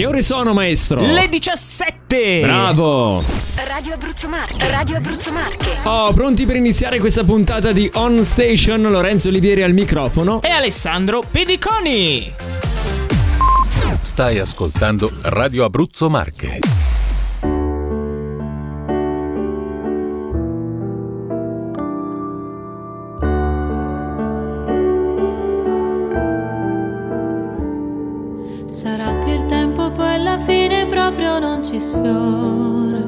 Che ore sono, maestro? Le 17! Bravo! Radio Abruzzo Marche. Radio Abruzzo Marche. Oh, pronti per iniziare questa puntata di On Station? Lorenzo Olivieri al microfono. E Alessandro Pediconi! Stai ascoltando Radio Abruzzo Marche. Proprio non ci sfiora.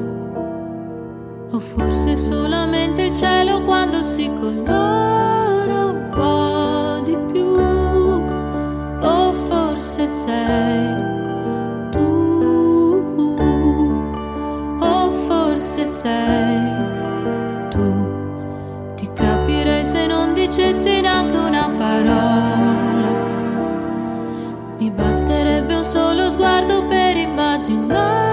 O forse solamente il cielo quando si colora un po' di più. O forse sei tu. O forse sei tu. Ti capirei se non dicessi neanche una parola. Mi basterebbe un solo sguardo per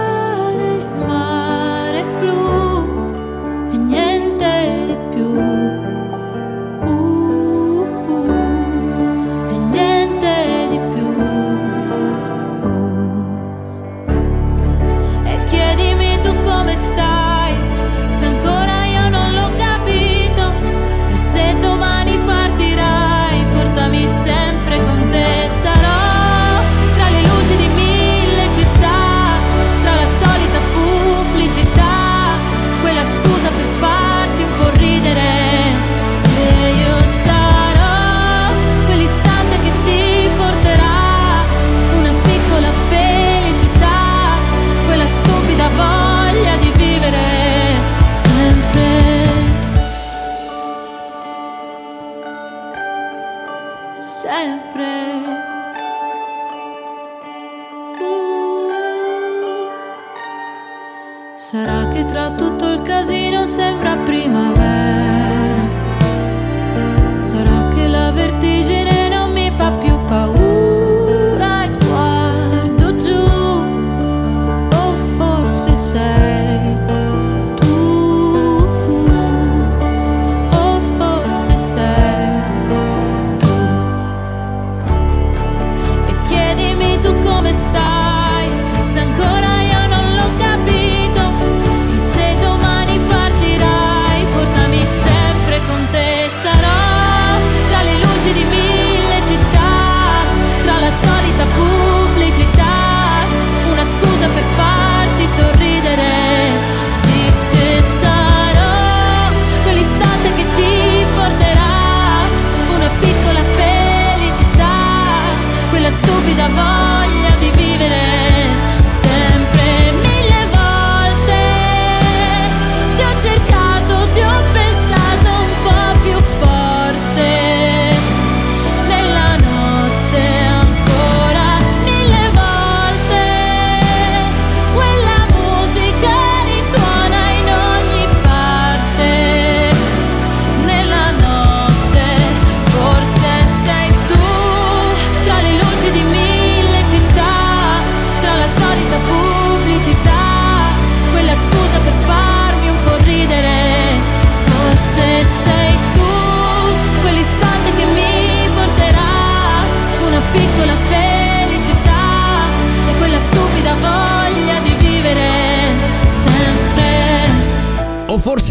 sembra primavera.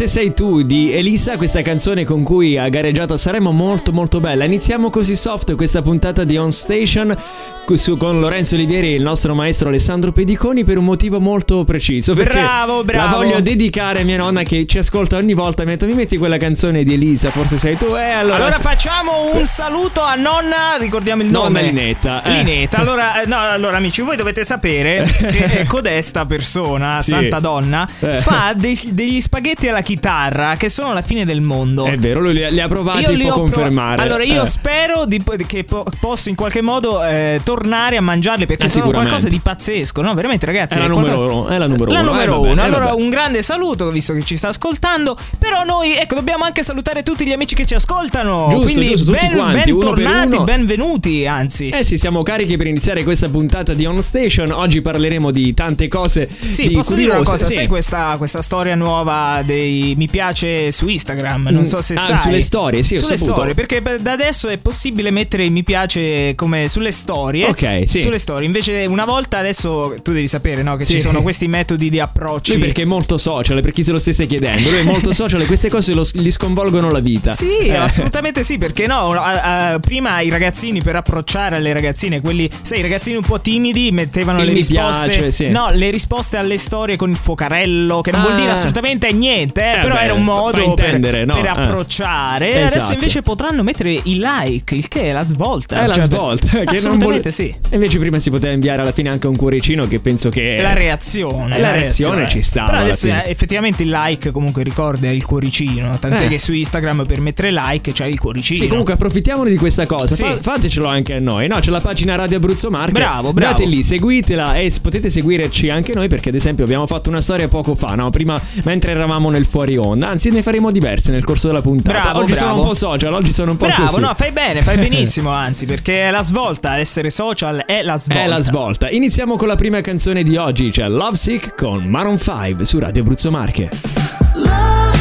Forse sei tu di Elisa, questa canzone con cui ha gareggiato a Sanremo molto molto bella. Iniziamo così soft questa puntata di On Station con Lorenzo Olivieri e il nostro maestro Alessandro Pediconi per un motivo molto preciso. Bravo, bravo. La voglio dedicare a mia nonna che ci ascolta ogni volta. Mi detto mi metti quella canzone di Elisa, forse sei tu. E allora... Allora facciamo un saluto a nonna, ricordiamo il Nonna nome. Linetta, eh. Linetta. Allora, eh, no, allora amici, voi dovete sapere che codesta persona, Sì. santa donna, Eh. fa dei- degli spaghetti alla chitarra che sono la fine del mondo. È vero, lui li ha, li ha provati, Io li può ho prov- confermare. Allora, io Eh. spero di- che po- posso in qualche modo eh, tornare a mangiarli perché Eh, sono qualcosa di pazzesco, no? Veramente, ragazzi. È la qualcosa- numero uno, è la numero La uno. numero Eh, vabbè, uno. eh, allora, un grande saluto, visto che ci sta ascoltando. Però noi, ecco, dobbiamo anche salutare tutti gli amici che ci ascoltano. Giusto, Quindi, giusto, tutti ben, quanti, uno per bentornati, benvenuti, anzi. Eh sì, siamo carichi per iniziare questa puntata di On Station. Oggi parleremo di tante cose. Sì, di posso dire una cosa, Sì. sai questa, questa storia nuova dei mi piace su Instagram. Non Mm. so se Ah, sai. sulle storie, sì, Sulle storie, perché per- da adesso è possibile mettere mi piace come sulle storie. Ok, sì. Sulle storie. Invece una volta adesso tu devi sapere no, che Sì. ci sono questi metodi di approcci. Lui perché è molto social, per chi se lo stesse chiedendo. Lui è molto social e queste cose lo- gli sconvolgono la vita. Sì, Eh. assolutamente sì, perché no? a- a- prima i ragazzini per approcciare alle ragazzine, quelli, sai, i ragazzini un po' timidi mettevano Il le risposte. piace, sì. No, le risposte alle storie con il focarello, che non Ah. vuol dire assolutamente niente, eh, però beh, era un modo per, intendere, no? per Eh. approcciare. E Adesso Esatto. invece potranno mettere i like, il che è la svolta. È la Cioè, svolta. Che non vuole- sì. Invece prima si poteva inviare alla fine anche un cuoricino che penso che... La reazione. La reazione ci stava Però adesso eh, effettivamente il like comunque ricorda il cuoricino. Tant'è Eh. che su Instagram per mettere like c'è il cuoricino. Sì, comunque approfittiamolo di questa cosa. Sì. Fa- fatecelo anche a noi. No, c'è la pagina Radio Abruzzo Marche. Bravo, bravo. Andate lì, seguitela e potete seguirci anche noi perché ad esempio abbiamo fatto una storia poco fa, no? Prima mentre eravamo nel fuori onda. Anzi, ne faremo diverse nel corso della puntata. Bravo, oggi bravo. sono un po' social, oggi sono un po' Bravo, così. no, fai bene, fai benissimo, anzi, perché è la svolta, essere social è la svolta. È la svolta. Iniziamo con la prima canzone di oggi, cioè Love Sick con Maroon 5 su Radio Abruzzo Marche. Love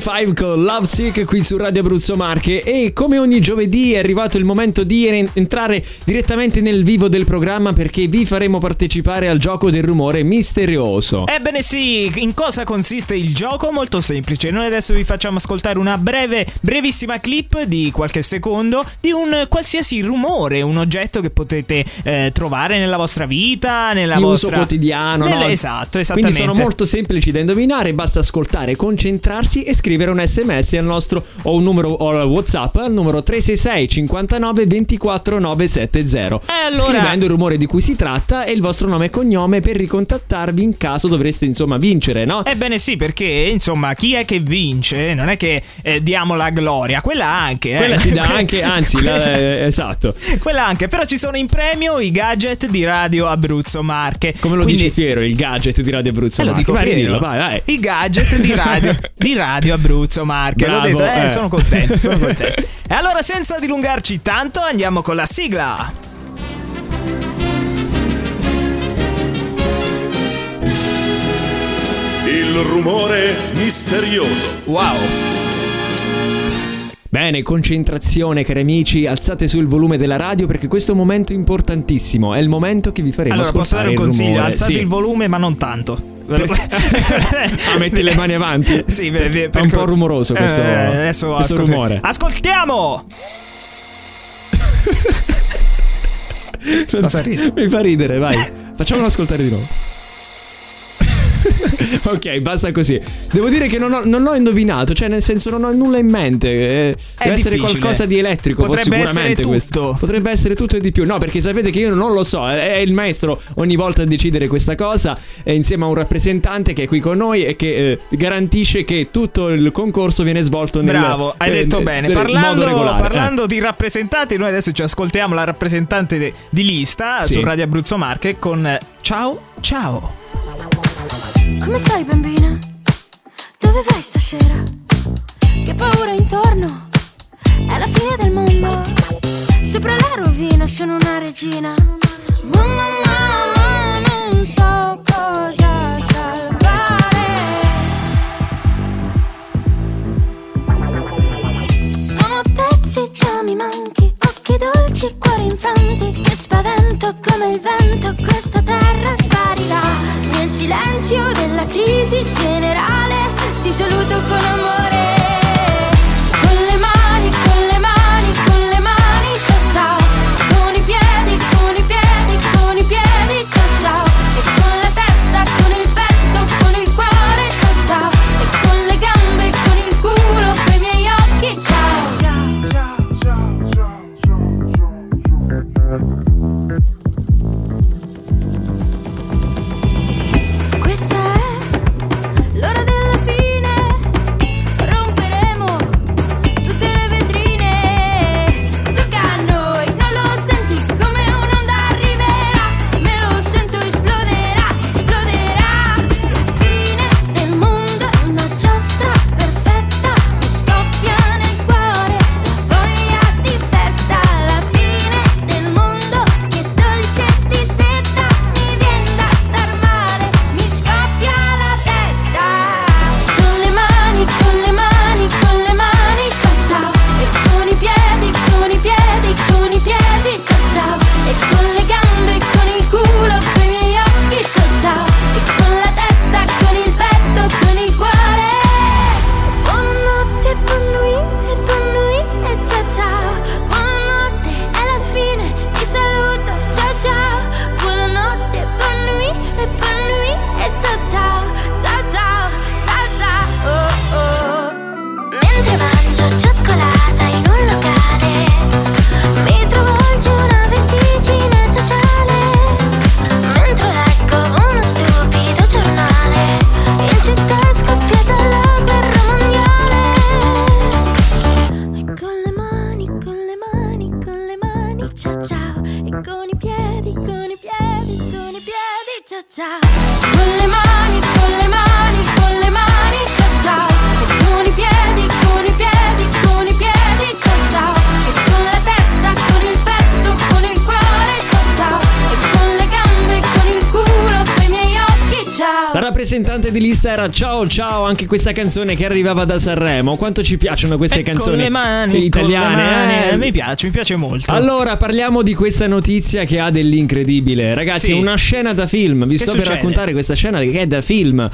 5 con Love Sick qui su Radio Abruzzo Marche e come ogni giovedì è arrivato il momento di en- entrare direttamente nel vivo del programma perché vi faremo partecipare al gioco del rumore misterioso. Ebbene sì, in cosa consiste il gioco? Molto semplice. Noi adesso vi facciamo ascoltare una breve, brevissima clip di qualche secondo di un qualsiasi rumore, un oggetto che potete eh, trovare nella vostra vita, nella di vostra uso quotidiano, Nella- no? Esatto, esattamente. Quindi sono molto semplici da indovinare, basta ascoltare, concentrarsi e scrivere un sms al nostro o un numero o al whatsapp al numero 366 59 24 970 E allora- scrivendo il rumore di cui si tratta e il vostro nome e cognome per ricontattarvi in caso dovreste insomma vincere no? Ebbene sì, perché insomma, chi è che vince? Non è che eh, diamo la gloria, quella anche. eh. quella si dà anche anzi la- eh, esatto Quella anche, però ci sono in premio i gadget di Radio Abruzzo Marche. come lo Quindi- dici Fiero il gadget di Radio Abruzzo Eh, lo Marche. dico vai Fiero. dillo, vai vai I gadget di Radio, di Radio Abruzzo Marche. L'ho Bravo, detto, eh, eh. sono contento, sono contento. E allora, senza dilungarci tanto, andiamo con la sigla. Il rumore misterioso. Wow. Bene, concentrazione cari amici, alzate sul volume della radio perché questo è un momento importantissimo, è il momento che vi faremo Allora, posso dare ascoltare un il consiglio? rumore. Alzate Sì. il volume, ma non tanto. Ah, metti le mani avanti? Sì, beh, beh, È un po' rumoroso questo- Eh, questo ascolti- rumore. Ascoltiamo! Fa mi fa ridere, vai. Facciamolo ascoltare di nuovo. ok, basta così. Devo dire che non ho, non ho indovinato, cioè nel senso non ho nulla in mente. eh, deve essere difficile. qualcosa di elettrico, Potrebbe sicuramente essere questo. Potrebbe essere tutto e di più. No, perché sapete che io non lo so, è il maestro ogni volta a decidere questa cosa eh, insieme a un rappresentante che è qui con noi e che eh, garantisce che tutto il concorso viene svolto nel Bravo, hai eh, detto bene. Parlando, eh. parlando di rappresentanti, noi adesso ci ascoltiamo la rappresentante de- di lista Sì. su Radio Abruzzo Marche con Ciao, ciao. Come stai bambina? Dove vai stasera? Che paura intorno? È la fine del mondo. Sopra la rovina sono una regina. Mamma, mamma, non so cosa salvare. Sono pezzi, già mi manchi. Occhi dolci, cuori infranti. Che spavento come il vento. Mentre mangio rappresentante di lista era Ciao Ciao, anche questa canzone che arrivava da Sanremo. Quanto ci piacciono queste E canzoni con le mani, italiane? con le mani. eh? Mi piace, mi piace molto. Allora, parliamo di questa notizia che ha dell'incredibile. Ragazzi, Sì. una scena da film. Vi Che sto per succede? raccontare questa scena che è da film.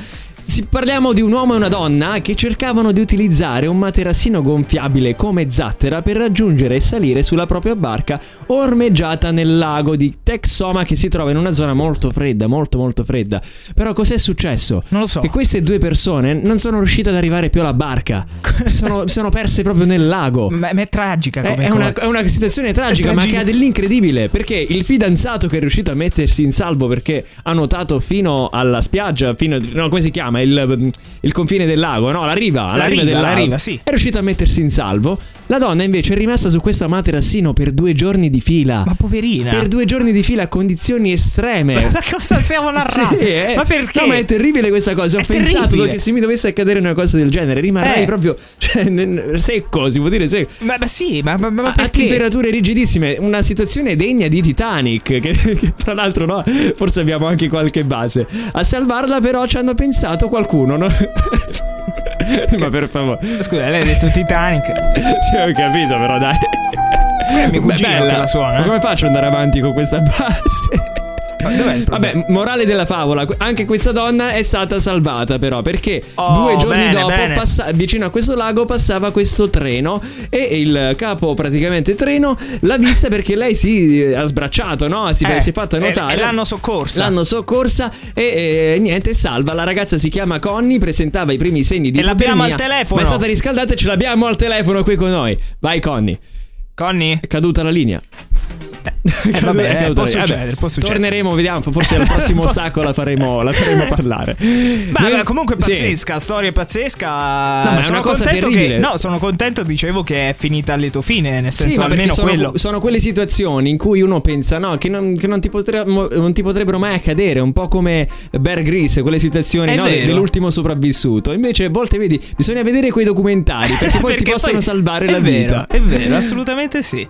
Si- parliamo di un uomo e una donna che cercavano di utilizzare un materassino gonfiabile come zattera per raggiungere e salire sulla propria barca ormeggiata nel lago di Texoma che si trova in una zona molto fredda, molto molto fredda. Però cos'è successo? Non lo so. Che queste due persone non sono riuscite ad arrivare più alla barca. Sono, sono perse proprio nel lago. Ma, ma è tragica come è una, è una situazione tragica, ma che ha dell'incredibile. Perché il fidanzato che è riuscito a mettersi in salvo perché ha nuotato fino alla spiaggia, fino no, come si chiama? Il, il confine del lago, no? La riva, La la riva, riva, la riva, sì. È riuscito a mettersi in salvo. La donna invece è rimasta su questa materassino per due giorni di fila. Ma poverina. Per due giorni di fila a condizioni estreme. Ma cosa stiamo narrando? Sì, eh. Ma perché? No, ma è terribile questa cosa. Ho È pensato terribile. che se mi dovesse accadere una cosa del genere, rimarrei Eh. proprio cioè, secco, si può dire secco. Ma, ma sì, ma, ma, ma A- a perché? temperature rigidissime, una situazione degna di Titanic, che, che tra l'altro no, forse abbiamo anche qualche base. A salvarla però ci hanno pensato qualcuno, no? Ma per favore. Scusa, lei ha detto Titanic. Sì, ho capito, però dai. Scusa, mio Beh, cugino bella. che la suona. Ma eh. come faccio ad andare avanti con questa base? Vabbè, morale della favola, anche questa donna è stata salvata però perché Oh, due giorni bene, dopo bene. passa- vicino a questo lago passava questo treno e il capo praticamente treno l'ha vista perché lei si eh, ha sbracciato, no? Si, Eh, si è fatta e- notare. e l'hanno soccorsa. L'hanno soccorsa e eh, niente, salva. La ragazza si chiama Connie, presentava i primi segni di E l'abbiamo ipotermia, al telefono. Ma è stata riscaldata e ce l'abbiamo al telefono qui con noi. Vai Connie, Connie? è caduta la linea. Eh, vabbè, È eh, può succedere, può succedere. Torneremo, vediamo, forse al prossimo ostacolo la faremo, la faremo parlare. Ma Noi- comunque sì. pazzesca, storia pazzesca. ma è sono contento che no, sono contento dicevo che è finita a lieto fine, nel Sì, senso ma perché almeno sono, quello. sono quelle situazioni in cui uno pensa no, che, non, che non ti potre- non ti potrebbero mai accadere, un po' come Bear Grylls, quelle situazioni no, dell'ultimo sopravvissuto. Invece a volte vedi, bisogna vedere quei documentari perché poi ti Perché possono poi- salvare la vero, vita. È vero, assolutamente sì.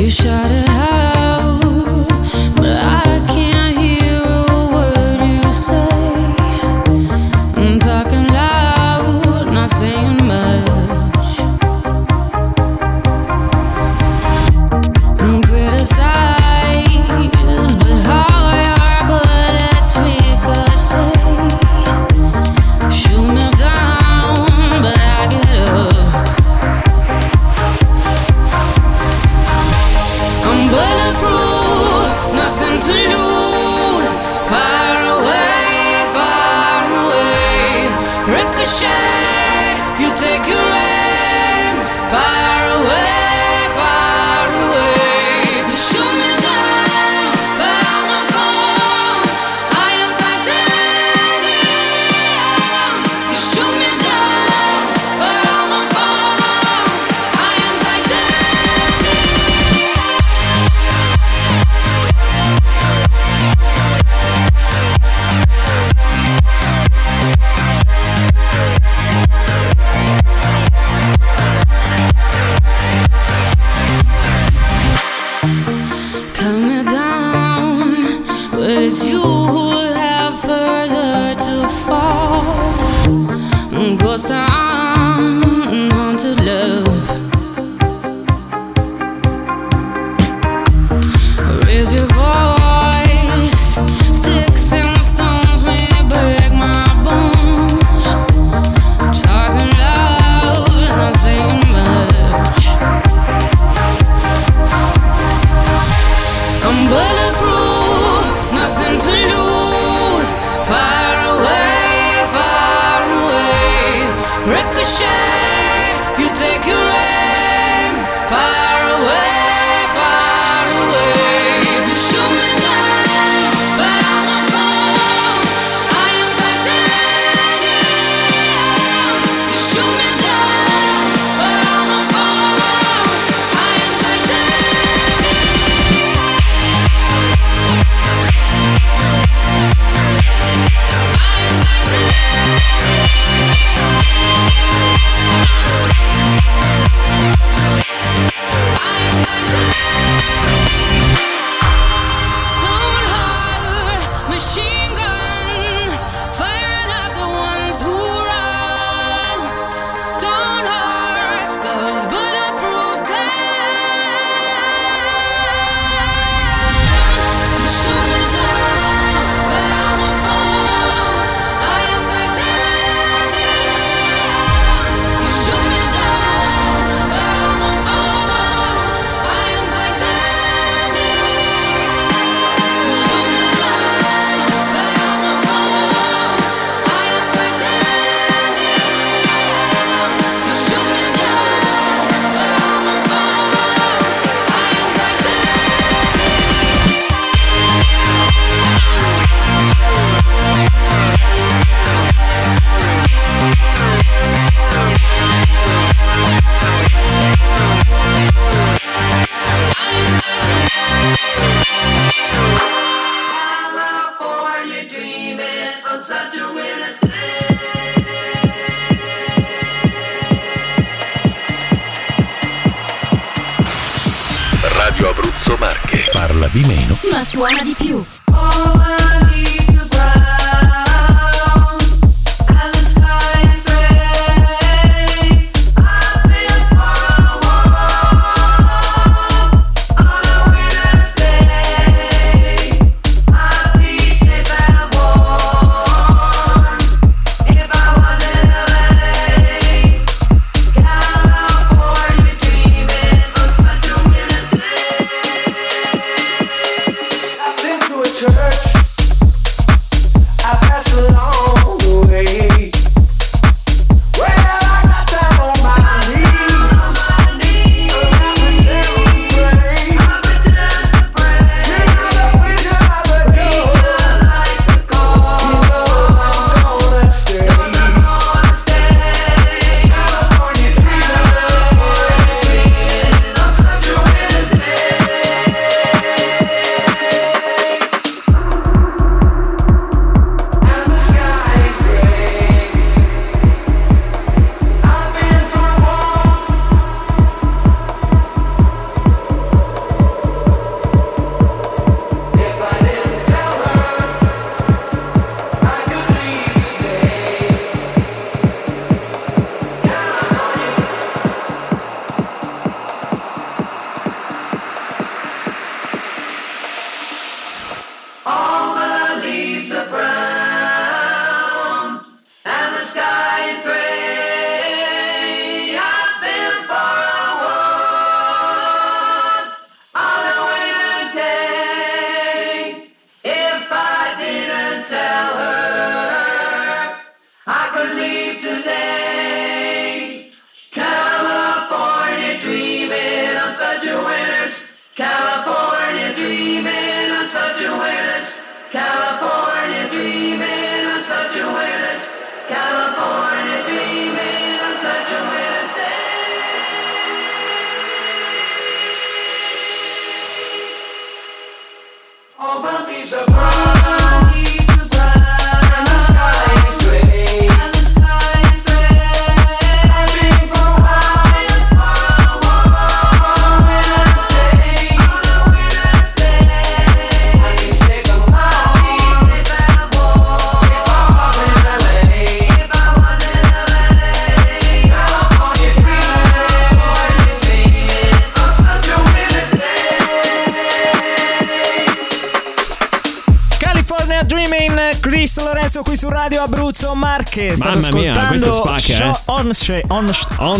You shot it high. You take your di meno. Ma suona di più. I've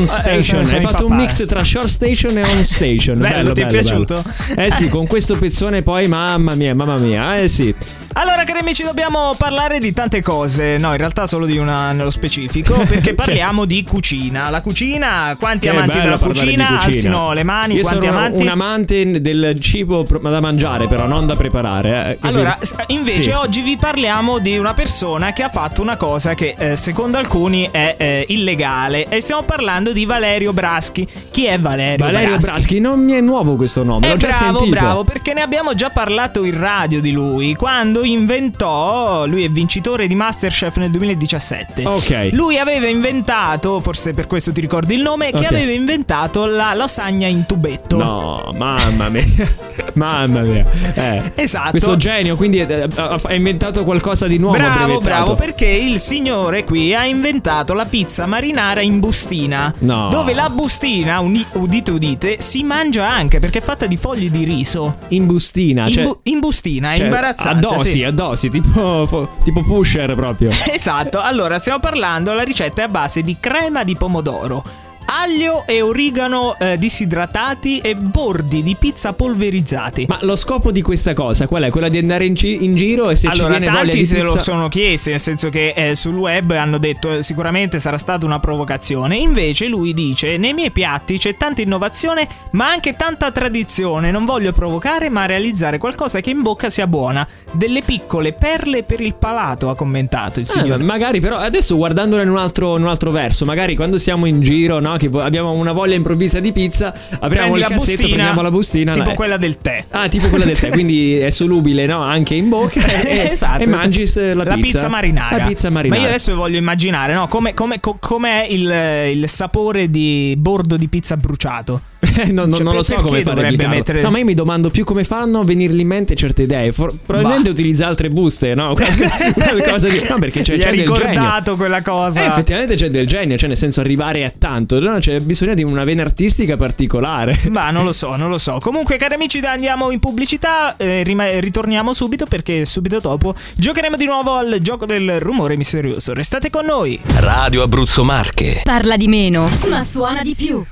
on, On station, eh, hai fatto un mix tra short station e on station. Bello, ti è piaciuto? bello. Eh sì, con questo pezzone poi, mamma mia, mamma mia, eh sì. Cari amici, dobbiamo parlare di tante cose. No, in realtà solo di una nello specifico. Perché parliamo di cucina. La cucina, quanti Che amanti della cucina, cucina. alzino le mani. Io quanti sono amanti? un amante del cibo da mangiare, però non da preparare. eh. Allora, invece Sì. oggi vi parliamo di una persona che ha fatto una cosa che eh, secondo alcuni è eh, illegale e stiamo parlando di Valerio Braschi. Chi è Valerio, Valerio Braschi, non mi è nuovo questo nome, Eh, l'ho già bravo, sentito. bravo, perché ne abbiamo già parlato in radio di lui quando inventò. Lui è vincitore di Masterchef nel 2017. Ok. Lui aveva inventato, forse per questo ti ricordi il nome, che Ok. aveva inventato la lasagna in tubetto. No, mamma mia. mamma mia. Eh. Esatto. Questo genio, quindi eh, ha inventato qualcosa di nuovo. Bravo, bravo, perché il signore qui ha inventato la pizza marinara in bustina. No. Dove la bustina, uni- udite udite, si mangia anche perché è fatta di fogli di riso. In bustina, In, cioè, bu- in bustina, è cioè, imbarazzante. A dosi, sì. a dosi, tipo, tipo pusher proprio. Esatto, allora stiamo parlando, la ricetta è a base di crema di pomodoro, aglio e origano eh, disidratati e bordi di pizza polverizzati. Ma lo scopo di questa cosa qual è? Quella di andare in, ci- in giro e se allora, ci viene voglia tanti di se pizza... lo sono chiesti, nel senso che eh, sul web hanno detto eh, sicuramente sarà stata una provocazione. Invece lui dice: Nei miei piatti c'è tanta innovazione, ma anche tanta tradizione. Non voglio provocare, ma realizzare qualcosa che in bocca sia buona. Delle piccole perle per il palato, ha commentato il Ah, signor. magari però adesso guardandolo in un altro, in un altro verso, magari quando siamo in giro, no, che abbiamo una voglia improvvisa di pizza, apriamo Prendi il la cassetto, bustina, prendiamo la bustina tipo eh, quella del tè. Ah, tipo quella del tè, quindi è solubile, no? Anche in bocca e, esatto. e mangi s- la pizza. marinara. La pizza marinara. Ma io adesso voglio immaginare, no? Come, come, co- com'è il, il sapore di bordo di pizza bruciato. Eh, no, no, Cioè, non lo so come fare mettere- No, ma io mi domando più come fanno a venirgli in mente certe idee. For- probabilmente Bah. utilizza altre buste, no? Qualcosa di... No, perché c'è, Gli ha c'è del genio. ricordato quella cosa. Eh, effettivamente c'è del genio, cioè nel senso arrivare a tanto, no? C'è bisogno di una vena artistica particolare. Ma non lo so, non lo so. Comunque, cari amici, andiamo in pubblicità. eh, rima- ritorniamo subito perché subito dopo giocheremo di nuovo al gioco del rumore misterioso. Restate con noi. Radio Abruzzo Marche. Parla di meno, ma suona di più.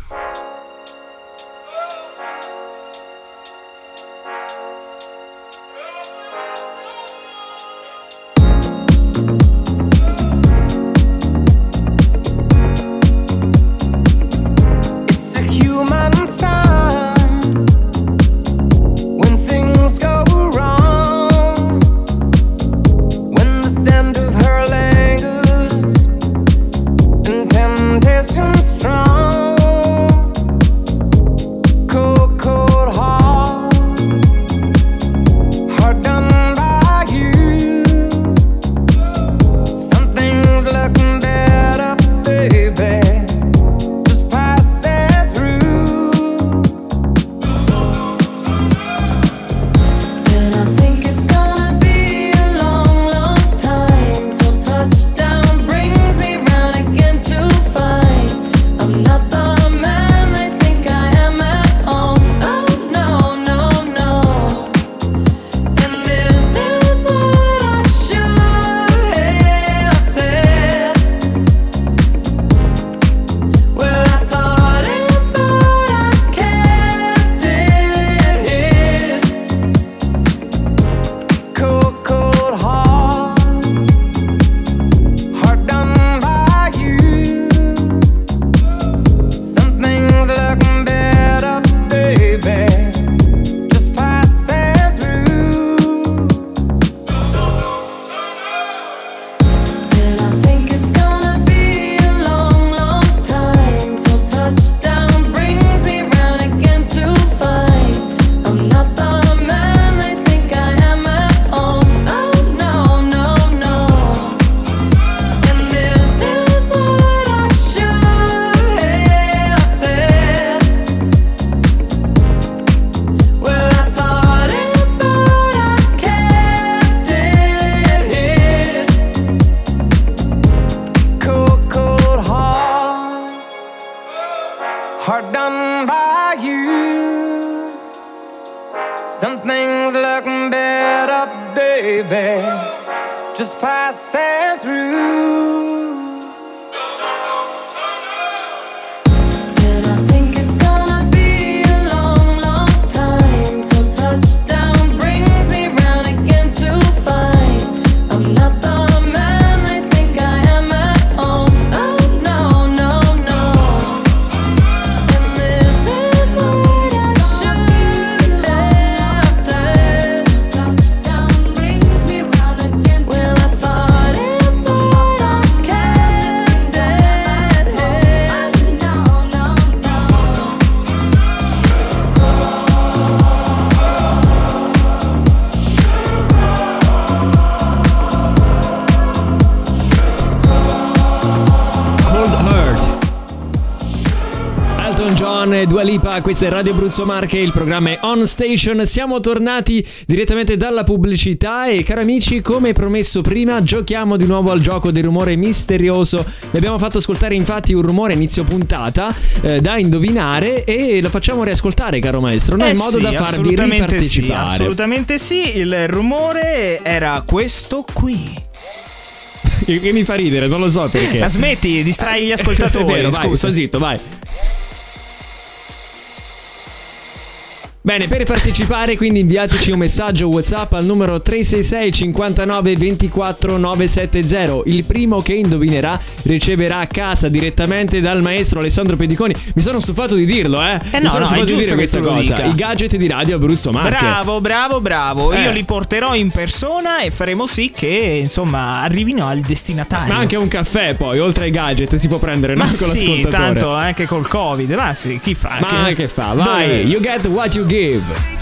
Questa è Radio Abruzzo Marche, il programma è On Station. Siamo tornati direttamente dalla pubblicità e cari amici, come promesso prima, giochiamo di nuovo al gioco del rumore misterioso. Vi abbiamo fatto ascoltare infatti un rumore inizio puntata eh, da indovinare e lo facciamo riascoltare, caro maestro, no? Eh in modo sì, da farvi assolutamente Sì, ripartecipare. assolutamente sì. Il rumore era questo qui. che, mi fa ridere, non lo so perché. Ma smetti, distrai gli ascoltatori. Vero, vai, scusa. sto zitto, vai. Bene, per partecipare quindi inviateci un messaggio WhatsApp al numero 366 59 24 970. Il primo che indovinerà riceverà a casa direttamente dal maestro Alessandro Pediconi. Mi sono stufato di dirlo, eh. Eh Mi no, sono no, stufato di giusto dire che questa cosa. I gadget di Radio Abruzzo Marche. Bravo, bravo, bravo. Eh. Io li porterò in persona e faremo sì che, insomma, arrivino al destinatario. Ma anche un caffè poi, oltre ai gadget, si può prendere Ma no? con sì, l'ascoltatore. tanto anche col Covid. Ma sì, chi fa? Ma che fa? Vai, Dove- you get what you give. Give.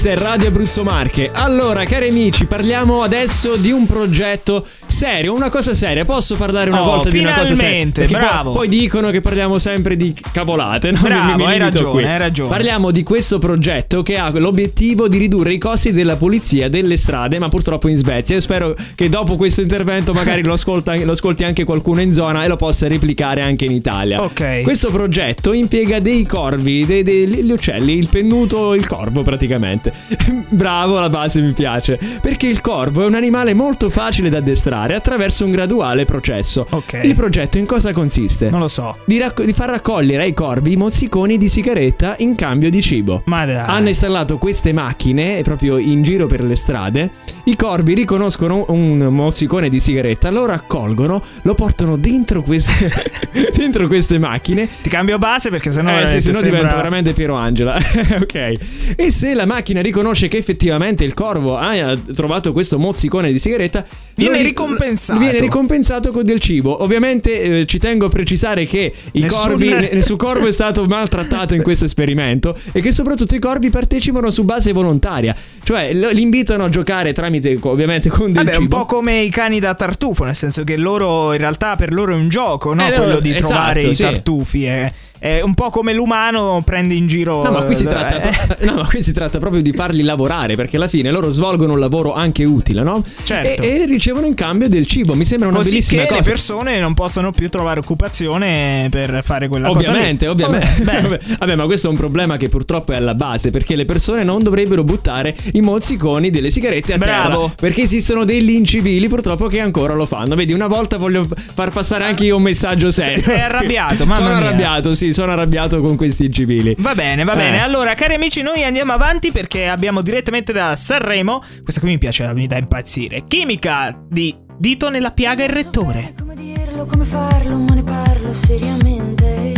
Questa è Radio Abruzzo Marche. Allora, cari amici, parliamo adesso di un progetto serio, una cosa seria. Posso parlare una Oh, volta di una cosa seria? finalmente, Perché bravo. Poi, dicono che parliamo sempre di cavolate, no? Bravo, hai limito ragione, qui. hai ragione. Parliamo di questo progetto che ha l'obiettivo di ridurre i costi della pulizia delle strade, ma purtroppo in Svezia. Io spero che dopo questo intervento magari lo, ascolta- lo ascolti anche qualcuno in zona e lo possa replicare anche in Italia. Ok. Questo progetto impiega dei corvi, dei- degli uccelli, il pennuto, il corvo praticamente. Bravo, la base mi piace. Perché il corvo è un animale molto facile da addestrare attraverso un graduale processo. Ok. Il progetto in cosa consiste? Non lo so. Di, racco- di far raccogliere ai corvi i mozziconi di sigaretta in cambio di cibo. Ma dai. Hanno installato queste macchine proprio in giro per le strade. I corvi riconoscono un mozzicone di sigaretta, lo raccolgono, lo portano dentro queste, dentro queste macchine. Ti cambio base perché sennò Eh, se no sembra- divento veramente Piero Angela. ok. E se la macchina riconosce che effettivamente il corvo ha trovato questo mozzicone di sigaretta, Viene lo ri- ricompensato. Viene ricompensato con del cibo. Ovviamente eh, ci tengo a precisare che i Nessun- corvi, nessun corvo è stato maltrattato in questo esperimento e che soprattutto i corvi partecipano su base volontaria. Cioè lo- li invitano a giocare tramite, ovviamente, con del Vabbè, cibo. un po' come i cani da tartufo, nel senso che loro in realtà per loro è un gioco, no? Eh, Quello di esatto, trovare i sì. tartufi. È, è un po' come l'umano prende in giro. No ma, qui si eh, tratta, eh, no, ma qui si tratta proprio di farli lavorare perché alla fine loro svolgono un lavoro anche utile, no? Certo. E, e ricevono in cambio del cibo. Mi sembra una Così bellissima cosa. le persone non possono più trovare occupazione per fare quella cosa. lì. Ovviamente, ovviamente. Vabbè, ma questo è un problema che purtroppo è alla base perché le persone non dovrebbero buttare i mozziconi delle sigarette a Bravo. terra perché esistono degli incivili purtroppo che ancora lo fanno. Vedi, una volta voglio far passare anche io un messaggio serio. sei arrabbiato, mamma Sono mia. arrabbiato, sì, sono arrabbiato con questi incivili. Va bene, va Eh. bene. Allora, cari amici, noi andiamo avanti perché abbiamo direttamente da Sanremo. Questa qui mi piace, mi dà impazzire. Chimica di Dito nella piaga il rettore. Come dirlo, come farlo, ma ne parlo seriamente.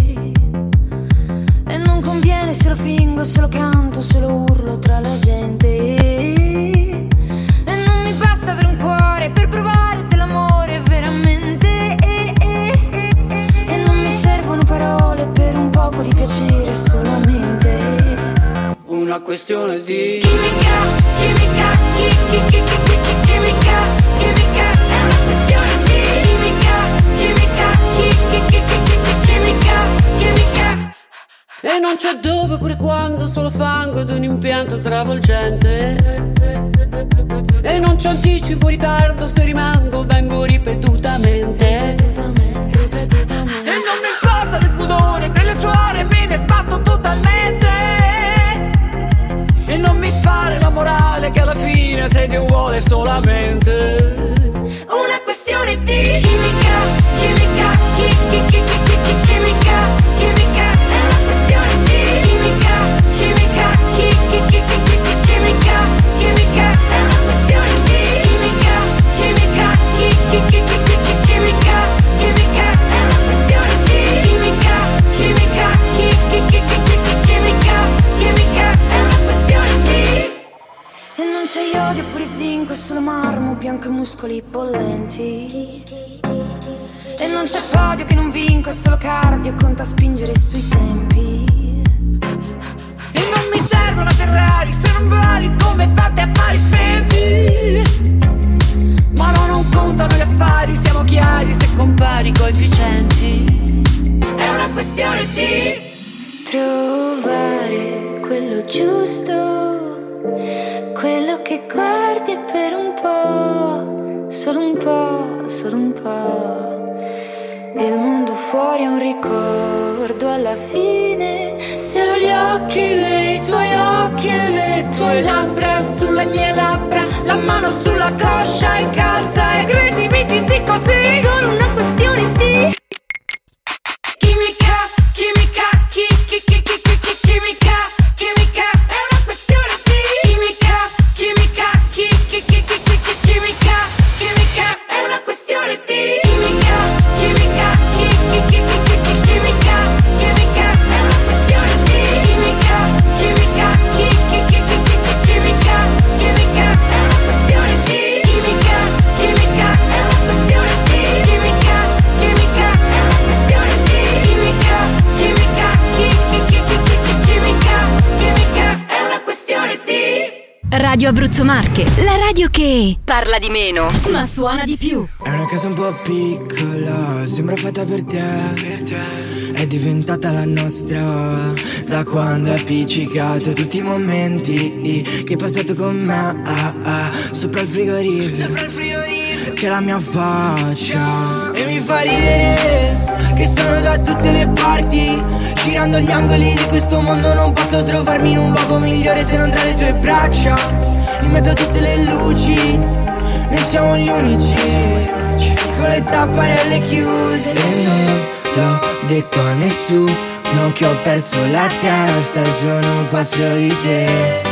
E non conviene se lo fingo, se lo canto, se lo urlo tra la gente. Parole per un poco di piacere solamente. Una questione di Chimica, chimica, chi, chi, chi, chi, chi, chi, chimica, chimica, è una questione di chimica, chimica, chi, chi, chi, chi, chi, chi, chimica, chimica. E non c'è dove pure quando Solo fango ed un impianto travolgente E non c'è anticipo ritardo Se rimango vengo ripetutamente Ripetutamente, ripetutamente. Importa del pudore delle suore Me ne sbatto totalmente. E non mi fare la morale Che alla fine sei Dio vuole solamente Una questione di chimica, e c'è iodio pure zinco, è solo marmo, bianco e muscoli bollenti. E non c'è podio che non vinco, è solo cardio, conta spingere sui tempi. E non mi serve una Ferrari Se non vali come fate affari spenti Ma no, non contano gli affari Siamo chiari se compari coefficienti È una questione di trovare quello giusto, quello che guardi per un po', solo un po', solo un po'. Il mondo fuori è un ricordo alla fine. Se ho gli occhi nei tuoi occhi e le tue labbra sulle mie labbra, la mano sulla coscia e calza e credimi ti dico sì. Radio Abruzzo Marche, la radio che parla di meno, ma suona di più. È una casa un po' piccola, sembra fatta per te. È diventata la nostra da quando hai appiccicato tutti i momenti che hai passato con me. ah, ah, sopra il frigorifero. C'è la mia faccia e mi fa ridere che sono da tutte le parti. Girando gli angoli di questo mondo non posso trovarmi in un luogo migliore se non tra le tue braccia. In mezzo a tutte le luci, noi siamo gli unici con le tapparelle chiuse. E non l'ho detto a nessuno che ho perso la testa, sono pazzo di te.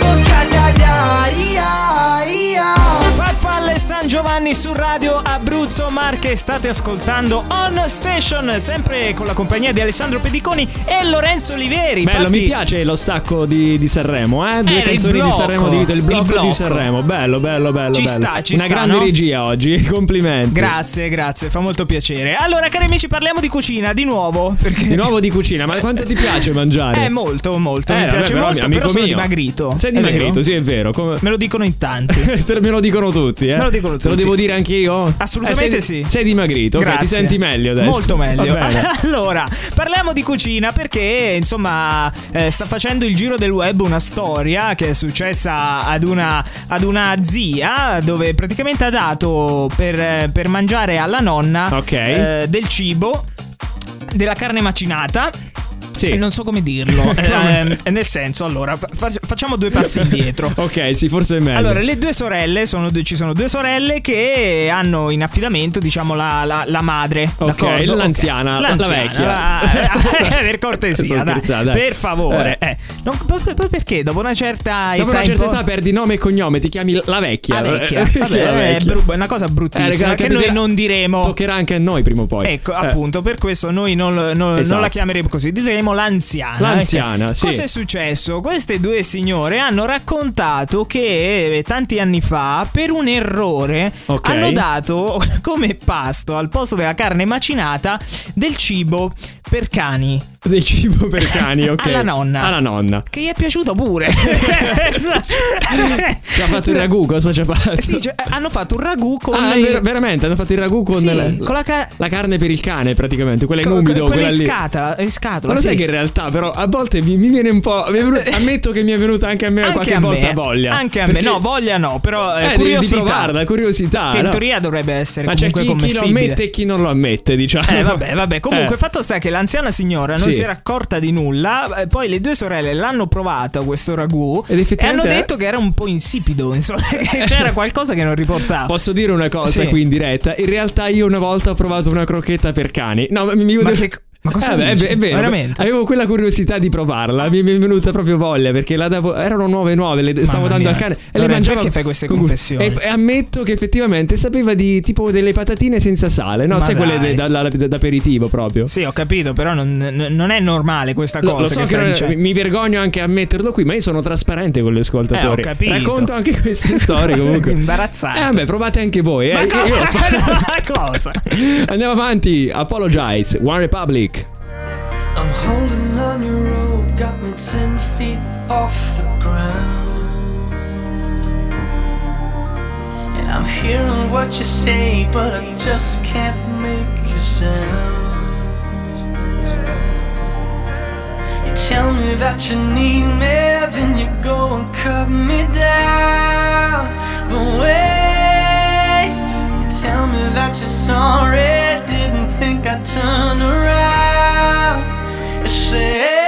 Farfalle San Giovanni su radio Abruzzo Marche state ascoltando On Station sempre con la compagnia di Alessandro Pediconi e Lorenzo Oliveri Bello, Infatti- mi piace lo stacco di, di Sanremo, eh? Due Era il canzoni di blocco, Sanremo di vita, il il blocco, blocco. di Sanremo. Bello, bello, bello. Ci bello. sta, ci Una sta, grande no? regia oggi, complimenti. Grazie, grazie, fa molto piacere. Allora, cari amici, parliamo di cucina di nuovo. Perché Di nuovo di cucina, ma quanto ti piace mangiare? Eh, molto, molto. Eh, mi vabbè, piace però, molto. amico Però sono mio. dimagrito. Sei È dimagrito, vero? sì, è vero. Come... Me lo dicono in tanti. Me lo dicono tutti, eh. Me lo dicono Te lo tutti. devo dire anche io? Assolutamente Eh, sei, sì. Sei dimagrito, ok, ti senti meglio adesso. Molto meglio. Allora, parliamo di cucina perché, insomma, eh, sta facendo il giro del web una storia che è successa ad una, ad una zia dove praticamente ha dato per, per mangiare alla nonna Ok. eh, del cibo, della carne macinata. Sì. Non so come dirlo. Eh, nel senso, allora, fa- facciamo due passi indietro. Ok, sì, forse è meglio. Allora, le due sorelle, sono due- ci sono due sorelle che hanno in affidamento, diciamo, la, la- la madre. Ok, l'anziana, Ok. la- la vecchia. per cortesia, dai, dai. per favore. eh. Non- poi- perché dopo una certa Dopo età una certa età perdi nome e cognome, ti chiami la vecchia. La vecchia, Chi è vabbè, la è, vecchia? bru- è una cosa bruttissima Eh, che noi non diremo. Toccherà anche a noi prima o poi. Ecco, Eh. appunto, per questo noi non, non- non Esatto. la chiameremo così, diremo l'anziana. L'anziana, Ecco. sì. Cosa è successo? Queste due signore hanno raccontato che eh, tanti anni fa, per un errore, Ok. hanno dato come pasto al posto della carne macinata del cibo per cani. Del cibo per cani, ok. Alla nonna. Alla nonna. Che gli è piaciuto pure. Ci ha fatto il ragù, cosa ci ha fatto? Sì, cioè, hanno fatto un ragù con Ah, ver- veramente, hanno fatto il ragù con, Sì, le- con la, ca- la carne per il cane, praticamente, quella in con- umido, quella quella in scatola, in Ma scatola lo sì. sai che in realtà, però, a volte mi, mi viene un po'. mi venuto- ammetto che mi è venuta anche a me Anche qualche a volta me, voglia. Anche a me. No, voglia no, però eh, Eh, curiosità. di provarla, curiosità. Che in no? teoria dovrebbe essere Ma c'è comunque chi, chi lo ammette e chi non lo ammette, diciamo. Eh vabbè, vabbè, comunque Eh. fatto sta che l'anziana signora non Sì. si era accorta di nulla, eh, poi le due sorelle l'hanno provato questo ragù Ed e effettivamente hanno è- detto che era un po' insipido, insomma, che c'era qualcosa che non riportava. Posso dire una cosa Sì. qui in diretta? In realtà io una volta ho provato una crocchetta per cani. No, mi, mi Ma devo- che- Ma cosa Eh, beh, è, dici? è vero, Veramente? avevo quella curiosità di provarla, mi mi è venuta proprio voglia perché davo- erano nuove nuove, le stavo Mamma dando mia. al cane e le Lorenzo, mangiavo. perché fai queste con- confessioni? E, e ammetto che effettivamente sapeva di tipo delle patatine senza sale, no? Ma Sai quelle dai. de- da- da- da- d'aperitivo proprio. Sì, ho capito, però non, non- è normale questa Lo, cosa lo so che che mi vergogno anche a ammetterlo qui, ma io sono trasparente con gli ascoltatori. Eh, ho capito. Racconto anche queste storie comunque. Imbarazzante. Eh vabbè, provate anche voi. Eh. Ma Io- co- cosa? Andiamo avanti. Apologize. One Republic. I'm holding on your rope, got me ten feet off the ground. And I'm hearing what you say, but I just can't make a sound. You tell me that you need me, then you go and cut me down. But wait, you tell me that you're sorry, didn't think I'd turn around. You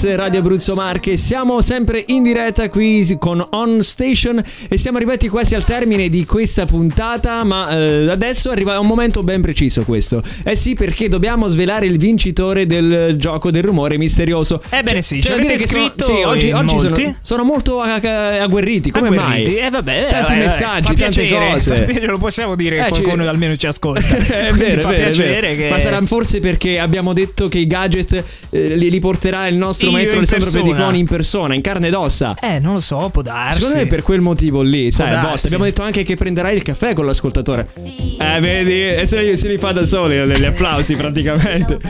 Apologize, Radio Abruzzo Marche. Siamo sempre in diretta qui con On Station e siamo arrivati quasi al termine di questa puntata, ma eh, adesso arriva un momento ben preciso questo. Eh sì, perché dobbiamo svelare il vincitore del gioco del rumore misterioso. Ebbene sì, ci da avete dire che sono- scritto sì, oggi, oggi sono, sono molto agguerriti, come Agguerriti. mai? Eh vabbè, Tanti eh, eh, messaggi, tante piacere, cose. fa piacere, lo possiamo dire che Eh, ci- qualcuno almeno ci ascolta. è vero, fa vero, piacere vero. che Ma sarà forse perché abbiamo detto che i gadget eh, li, li porterà il nostro Io maestro Alessandro. Pediconi in persona, in carne ed ossa. Eh, non lo so, può darsi. Secondo me per quel motivo lì, sai, a darsi. volte abbiamo detto anche che prenderai il caffè con l'ascoltatore. Eh, vedi, e se, li- se li fa da soli gli applausi praticamente. te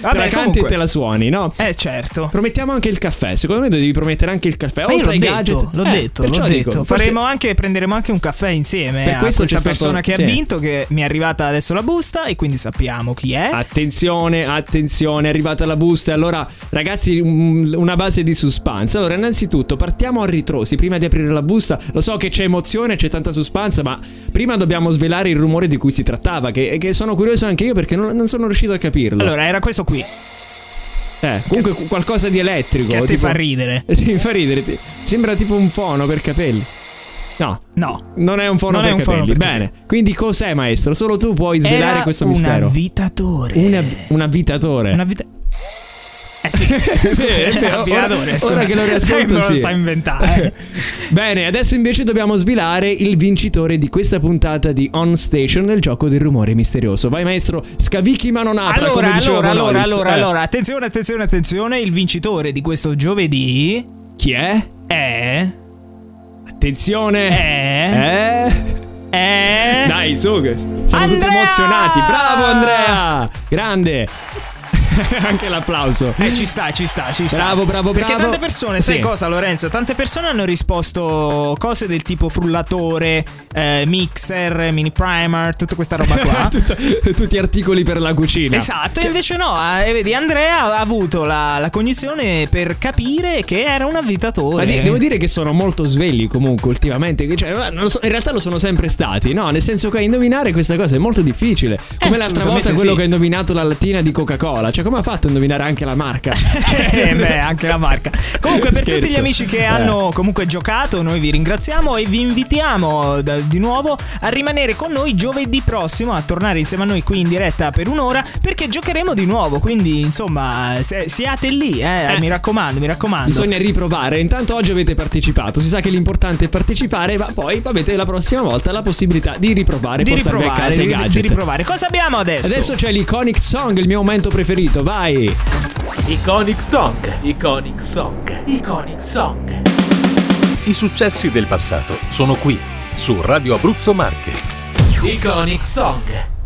Vabbè, la canti comunque. e te la suoni, no? Eh, certo. Promettiamo anche il caffè. Secondo me devi promettere anche il caffè. Ma io l'ho detto, gadget. l'ho Eh, detto, l'ho detto. dico, Faremo anche, prenderemo anche un caffè insieme Per a questo questa c'è stato- persona che sì. ha vinto, che mi è arrivata adesso la busta e quindi sappiamo chi è. Attenzione, attenzione, è arrivata la busta. Allora, ragazzi, un- una base di suspense. Allora, innanzitutto, partiamo a ritrosi. Prima di aprire la busta, lo so che c'è emozione, c'è tanta suspense, ma prima dobbiamo svelare il rumore di cui si trattava. Che, che sono curioso anche io perché non, non sono riuscito a capirlo. Allora, era questo qui. eh, comunque, qualcosa di elettrico. Che te tipo- fa ridere. Sì, fa ridere. ti- Sembra tipo un fono per capelli. No, No. non è un fono Non per un fono capelli. per Bene. Quindi cos'è, maestro? Solo tu puoi svelare Era questo un mistero. avvitatore. Un av- un avvitatore. Un avvita- Eh sì, Sì, è vero. Ora- che lo riascolto, Eh, me lo sì. sta a inventare. Bene, adesso invece dobbiamo svilare il vincitore di questa puntata di On Station nel gioco del rumore misterioso. Vai maestro, scavicchi ma non apra, Allora, allora, allora, allora, Eh. allora, attenzione, attenzione, attenzione, il vincitore di questo giovedì Chi è? è Attenzione. è Eh? Eh? Eh? Dai, su, siamo tutti Andrea! emozionati. Bravo Andrea! Grande. Anche l'applauso. Eh, ci sta, ci sta, ci sta. Bravo, bravo, Perché bravo. tante persone, sai Sì. cosa, Lorenzo? Tante persone hanno risposto cose del tipo frullatore, eh, mixer, mini primer, tutta questa roba qua. Tutta- tutti articoli per la cucina. Esatto, invece no, eh, vedi, Andrea ha avuto la, la cognizione per capire che era un avvitatore. Ma di- devo dire che sono molto svegli comunque ultimamente. che- Cioè, so- in realtà lo sono sempre stati, no? Nel senso che indovinare questa cosa è molto difficile. Come l'altra volta quello sì. che ha indovinato la lattina di Coca-Cola. Cioè, come ha fatto a indovinare anche la marca? Eh, beh, anche la marca. Comunque, per Scherzo. tutti gli amici che Eh. hanno comunque giocato, noi vi ringraziamo e vi invitiamo da- di nuovo a rimanere con noi giovedì prossimo, a tornare insieme a noi qui in diretta per un'ora, perché giocheremo di nuovo. Quindi, insomma, se- siate lì, eh, Eh. mi raccomando, mi raccomando. Bisogna riprovare. Intanto oggi avete partecipato. Si sa che l'importante è partecipare, ma poi avete la prossima volta la possibilità di riprovare, di portarvi a riprovare, i di, gadget. di riprovare. Cosa abbiamo adesso? Adesso c'è l'iconic song, il mio momento preferito. Vai. Iconic Song, Iconic Song, Iconic Song. I successi del passato sono qui, su Radio Abruzzo Marche. Iconic Song.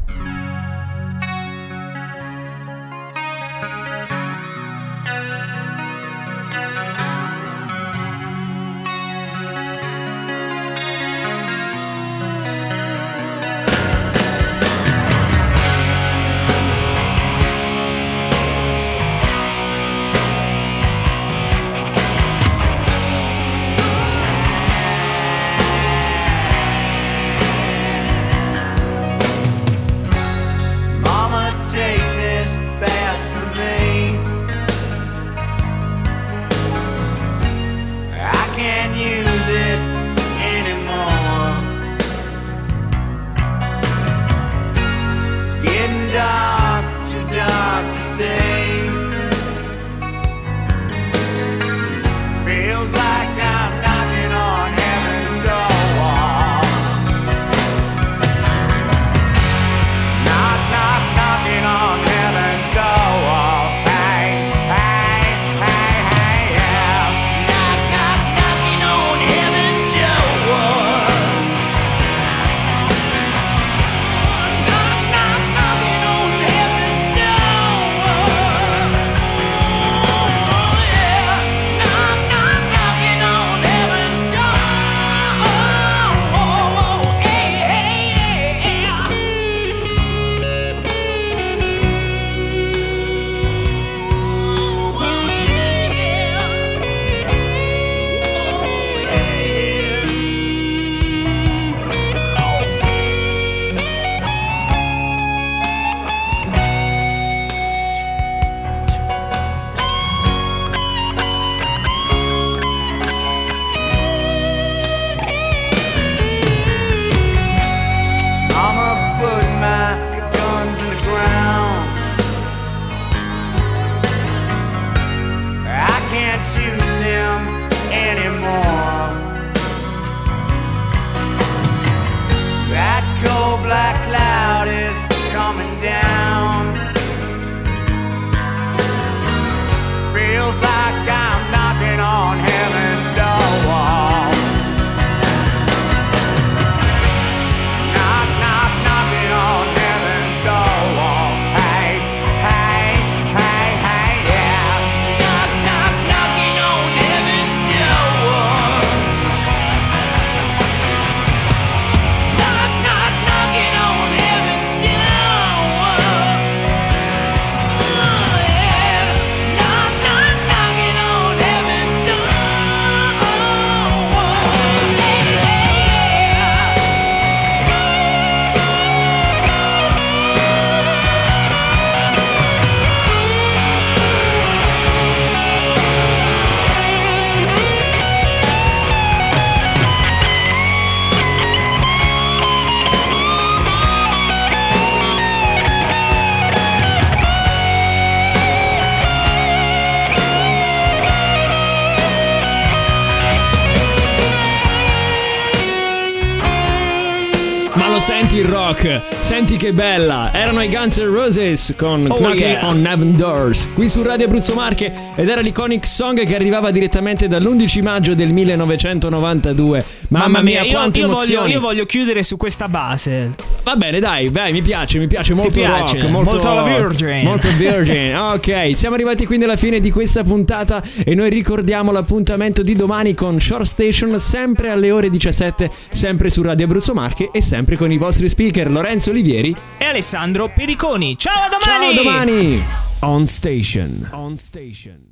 Senti che bella! Erano i Guns N' Roses con Oh, Knocking yeah. on Heaven Doors qui su Radio Abruzzo Marche ed era l'iconic song che arrivava direttamente dall'11 maggio del 1992. Mamma, mia, io, quante io voglio, emozioni! io voglio chiudere su questa base. Va bene, dai, vai, mi piace, mi piace molto piace? rock, molto, Molto Virgin. Molto Virgin. ok, siamo arrivati quindi alla fine di questa puntata e noi ricordiamo l'appuntamento di domani con Shore Station sempre alle ore 17, sempre su Radio Abruzzo Marche e sempre con i vostri speaker Lorenzo Olivieri. E Alessandro Periconi. Ciao a domani! Ciao a domani. On station. On station.